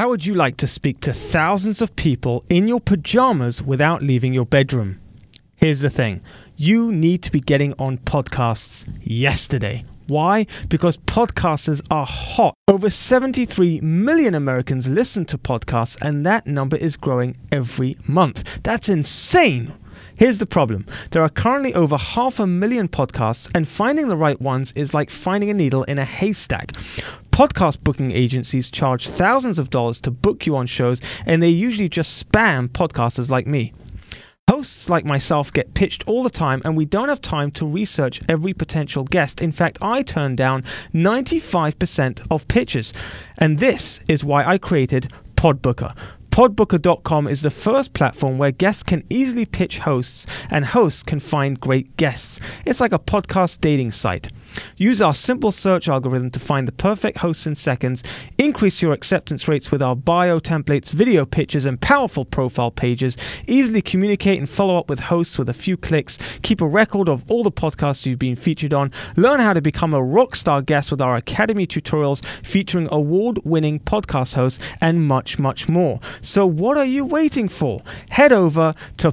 How would you like to speak to thousands of people in your pajamas without leaving your bedroom? Here's the thing you need to be getting on podcasts yesterday. Why? Because podcasters are hot. Over 73 million Americans listen to podcasts, and that number is growing every month. That's insane. Here's the problem there are currently over half a million podcasts, and finding the right ones is like finding a needle in a haystack. Podcast booking agencies charge thousands of dollars to book you on shows, and they usually just spam podcasters like me. Hosts like myself get pitched all the time, and we don't have time to research every potential guest. In fact, I turn down 95% of pitches. And this is why I created Podbooker. Podbooker.com is the first platform where guests can easily pitch hosts and hosts can find great guests. It's like a podcast dating site. Use our simple search algorithm to find the perfect hosts in seconds, increase your acceptance rates with our bio templates, video pictures, and powerful profile pages, easily communicate and follow up with hosts with a few clicks, keep a record of all the podcasts you've been featured on, learn how to become a rockstar guest with our Academy tutorials featuring award winning podcast hosts, and much, much more. So, what are you waiting for? Head over to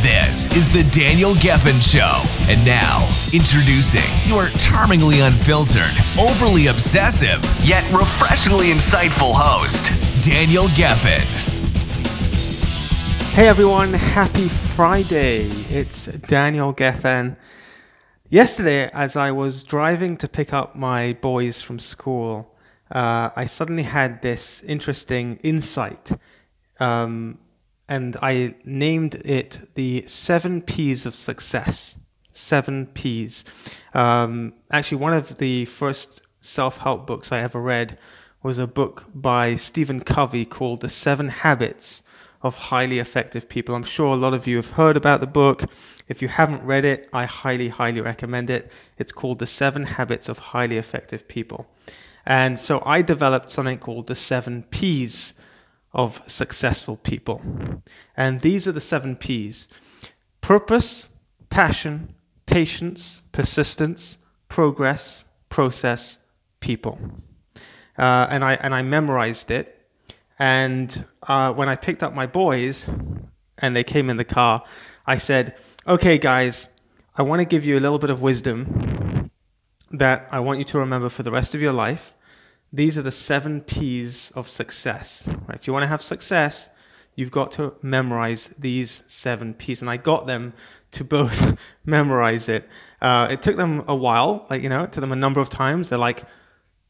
This is the Daniel Gefen Show. And now, introducing your charmingly unfiltered, overly obsessive, yet refreshingly insightful host, Daniel Gefen. Hey everyone, happy Friday. It's Daniel Gefen. Yesterday, as I was driving to pick up my boys from school, uh, I suddenly had this interesting insight. Um, and I named it the seven P's of success. Seven P's. Um, actually, one of the first self help books I ever read was a book by Stephen Covey called The Seven Habits of Highly Effective People. I'm sure a lot of you have heard about the book. If you haven't read it, I highly, highly recommend it. It's called The Seven Habits of Highly Effective People. And so I developed something called the seven P's of successful people. And these are the seven P's purpose, passion, patience, persistence, progress, process, people. Uh, and, I, and I memorized it. And uh, when I picked up my boys and they came in the car, I said, Okay, guys, I want to give you a little bit of wisdom that I want you to remember for the rest of your life these are the seven P's of success. Right? If you want to have success, you've got to memorize these seven P's. And I got them to both memorize it. Uh, it took them a while, like, you know, it took them a number of times. They're like,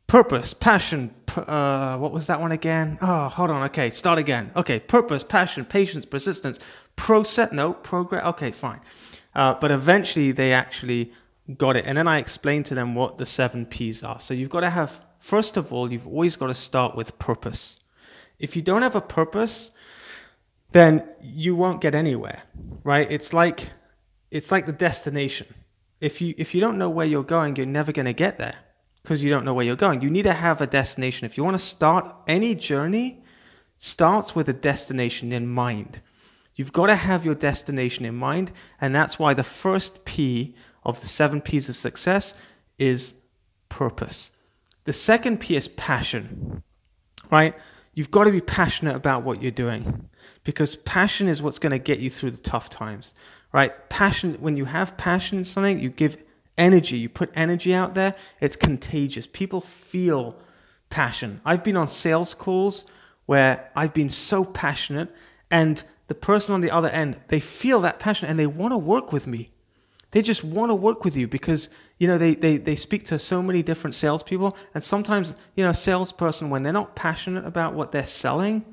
purpose, passion, uh, what was that one again? Oh, hold on. Okay, start again. Okay, purpose, passion, patience, persistence, process, no, progress. Okay, fine. Uh, but eventually they actually got it. And then I explained to them what the seven P's are. So you've got to have First of all, you've always got to start with purpose. If you don't have a purpose, then you won't get anywhere, right? It's like it's like the destination. If you if you don't know where you're going, you're never going to get there because you don't know where you're going. You need to have a destination. If you want to start any journey, starts with a destination in mind. You've got to have your destination in mind, and that's why the first P of the seven P's of success is purpose. The second P is passion, right? You've got to be passionate about what you're doing because passion is what's going to get you through the tough times, right? Passion, when you have passion in something, you give energy, you put energy out there, it's contagious. People feel passion. I've been on sales calls where I've been so passionate and the person on the other end, they feel that passion and they want to work with me. They just want to work with you because you know they, they, they speak to so many different salespeople, and sometimes you know a salesperson when they're not passionate about what they're selling,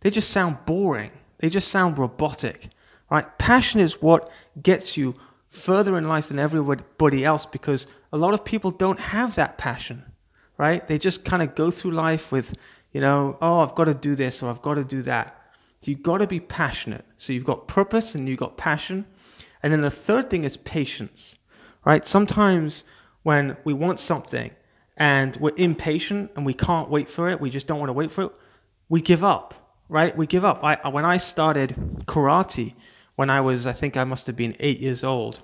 they just sound boring. They just sound robotic, right? Passion is what gets you further in life than everybody else because a lot of people don't have that passion, right? They just kind of go through life with, you know, oh, I've got to do this or I've got to do that. You've got to be passionate. So you've got purpose and you've got passion and then the third thing is patience, right? Sometimes when we want something and we're impatient and we can't wait for it, we just don't want to wait for it, we give up, right? We give up. I, when I started karate, when I was, I think I must have been eight years old,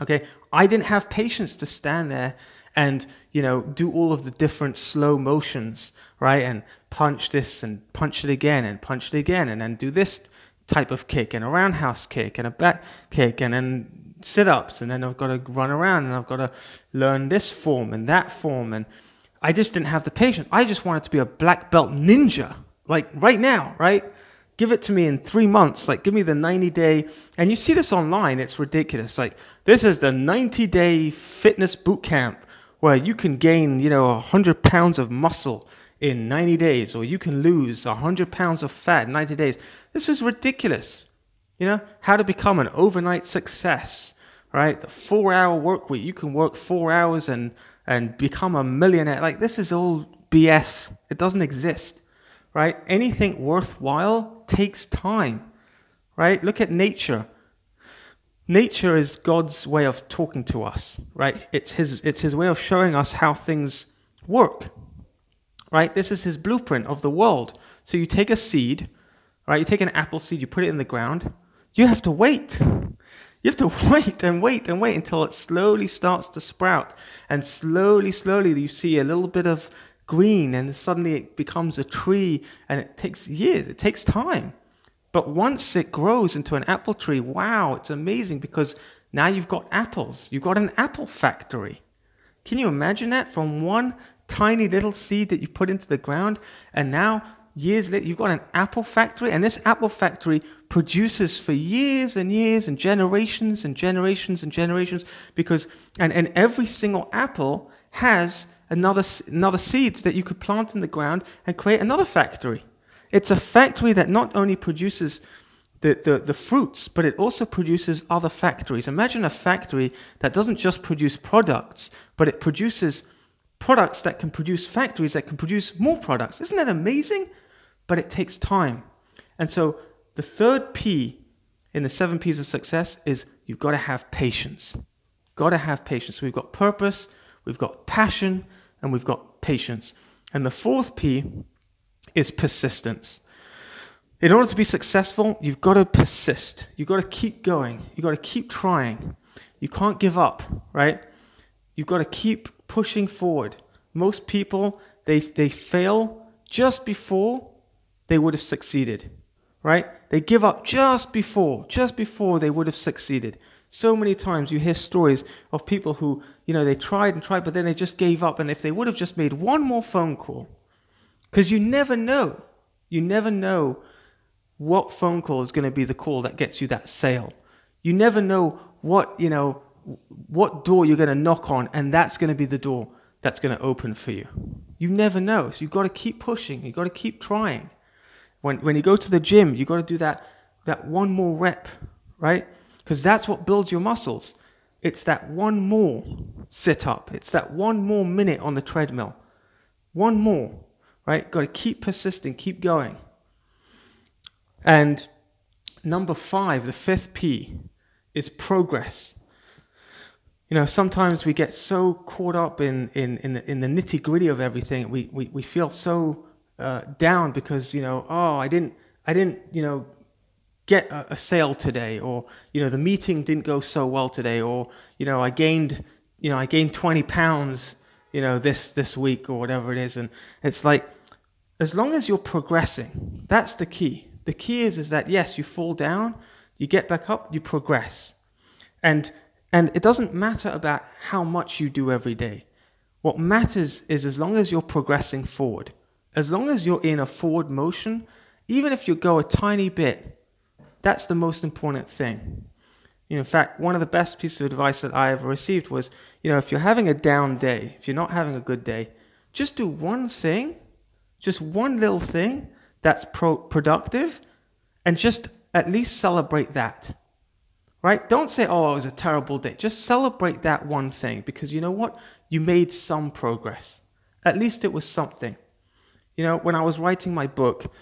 okay, I didn't have patience to stand there and, you know, do all of the different slow motions, right? And punch this and punch it again and punch it again and then do this type of kick and a roundhouse kick and a back kick and then sit ups and then I've got to run around and I've got to learn this form and that form and I just didn't have the patience. I just wanted to be a black belt ninja, like right now, right? Give it to me in three months. Like, give me the 90 day. And you see this online, it's ridiculous. Like, this is the 90 day fitness boot camp where you can gain, you know, 100 pounds of muscle in 90 days, or you can lose 100 pounds of fat in 90 days. This is ridiculous. You know, how to become an overnight success, right? The four hour work week. You can work four hours and, and become a millionaire. Like, this is all BS. It doesn't exist, right? Anything worthwhile takes time, right? Look at nature. Nature is God's way of talking to us, right? It's his, it's his way of showing us how things work, right? This is his blueprint of the world. So you take a seed, right? You take an apple seed, you put it in the ground, you have to wait. You have to wait and wait and wait until it slowly starts to sprout. And slowly, slowly, you see a little bit of green, and suddenly it becomes a tree. And it takes years, it takes time. But once it grows into an apple tree, wow, it's amazing because now you've got apples. You've got an apple factory. Can you imagine that? From one tiny little seed that you put into the ground, and now years later, you've got an apple factory, and this apple factory produces for years and years and generations and generations and generations because, and, and every single apple has another, another seed that you could plant in the ground and create another factory. It's a factory that not only produces the, the, the fruits, but it also produces other factories. Imagine a factory that doesn't just produce products, but it produces products that can produce factories that can produce more products. Isn't that amazing? But it takes time. And so the third P in the seven P's of success is you've got to have patience. Got to have patience. We've got purpose, we've got passion, and we've got patience. And the fourth P is persistence. In order to be successful, you've got to persist. You've got to keep going. You've got to keep trying. You can't give up, right? You've got to keep pushing forward. Most people, they, they fail just before they would have succeeded, right? They give up just before, just before they would have succeeded. So many times you hear stories of people who, you know, they tried and tried, but then they just gave up. And if they would have just made one more phone call, because you never know. You never know what phone call is going to be the call that gets you that sale. You never know what, you know, what door you're going to knock on, and that's going to be the door that's going to open for you. You never know. So you've got to keep pushing. You've got to keep trying. When, when you go to the gym, you've got to do that, that one more rep, right? Because that's what builds your muscles. It's that one more sit up. It's that one more minute on the treadmill. One more right? Got to keep persisting, keep going. And number five, the fifth P, is progress. You know, sometimes we get so caught up in, in, in the, in the nitty gritty of everything. We, we, we feel so uh, down because, you know, oh, I didn't, I didn't, you know, get a, a, sale today or, you know, the meeting didn't go so well today or, you know, I gained, you know, I gained 20 pounds, you know, this, this week or whatever it is. And it's like, as long as you're progressing, that's the key. The key is, is that yes, you fall down, you get back up, you progress. And and it doesn't matter about how much you do every day. What matters is as long as you're progressing forward, as long as you're in a forward motion, even if you go a tiny bit, that's the most important thing. You know, in fact, one of the best pieces of advice that I ever received was, you know, if you're having a down day, if you're not having a good day, just do one thing just one little thing that's pro- productive and just at least celebrate that. Right? Don't say, oh, it was a terrible day. Just celebrate that one thing because you know what? You made some progress. At least it was something. You know, when I was writing my book,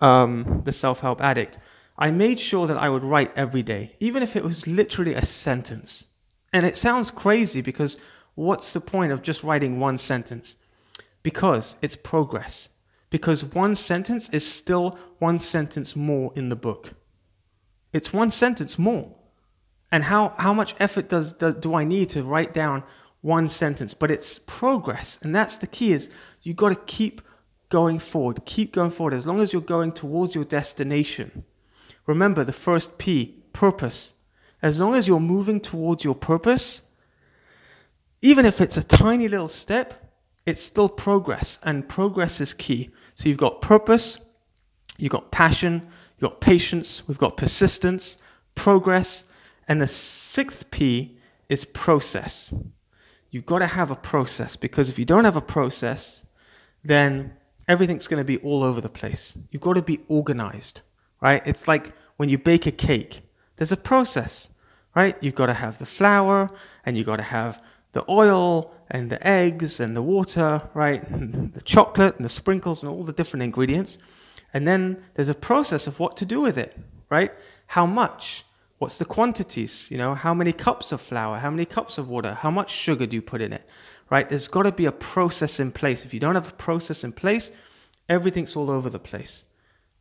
um, The Self Help Addict, I made sure that I would write every day, even if it was literally a sentence. And it sounds crazy because what's the point of just writing one sentence? Because it's progress. Because one sentence is still one sentence more in the book. It's one sentence more. And how, how much effort does, do, I need to write down one sentence? But it's progress. And that's the key is you got to keep going forward. Keep going forward as long as you're going towards your destination. Remember the first P, purpose. As long as you're moving towards your purpose, even if it's a tiny little step, it's still progress, and progress is key. So you've got purpose, you've got passion, you've got patience, we've got persistence, progress, and the sixth P is process. You've got to have a process because if you don't have a process, then everything's going to be all over the place. You've got to be organized, right? It's like when you bake a cake, there's a process, right? You've got to have the flour and you've got to have the oil and the eggs and the water, right? And the chocolate and the sprinkles and all the different ingredients. And then there's a process of what to do with it, right? How much? What's the quantities? You know, how many cups of flour? How many cups of water? How much sugar do you put in it? Right? There's got to be a process in place. If you don't have a process in place, everything's all over the place.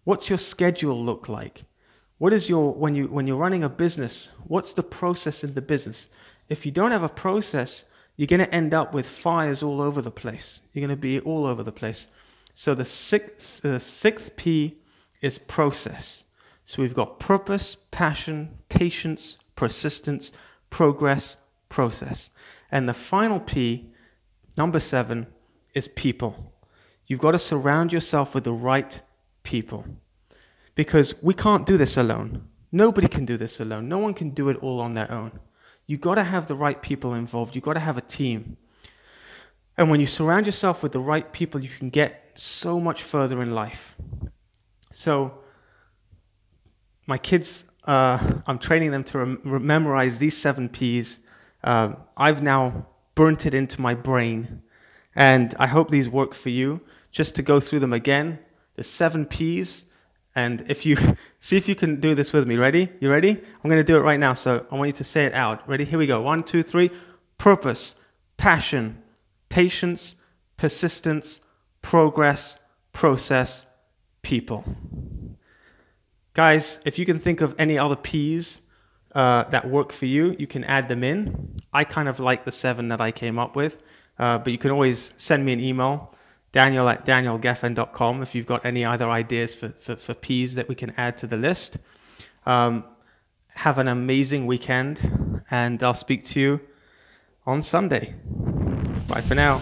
What's your schedule look like? What is your when you when you're running a business, what's the process in the business? If you don't have a process, you're going to end up with fires all over the place. You're going to be all over the place. So the sixth, the sixth P is process. So we've got purpose, passion, patience, persistence, progress, process. And the final P, number seven, is people. You've got to surround yourself with the right people. Because we can't do this alone. Nobody can do this alone. No one can do it all on their own. You've got to have the right people involved. you've got to have a team. And when you surround yourself with the right people, you can get so much further in life. So, my kids, uh, I'm training them to rem- memorize these seven P's. Uh, I've now burnt it into my brain, and I hope these work for you. Just to go through them again the seven P's and if you see if you can do this with me, ready? You ready? I'm going to do it right now. So I want you to say it out. Ready? Here we go. One, two, three. Purpose, passion, patience, persistence, progress, process, people. Guys, if you can think of any other P's uh, that work for you, you can add them in. I kind of like the seven that I came up with, uh, but you can always send me an email daniel at danielgefen.com if you've got any other ideas for, for, for P's that we can add to the list. Um, have an amazing weekend, and I'll speak to you on Sunday. Bye for now.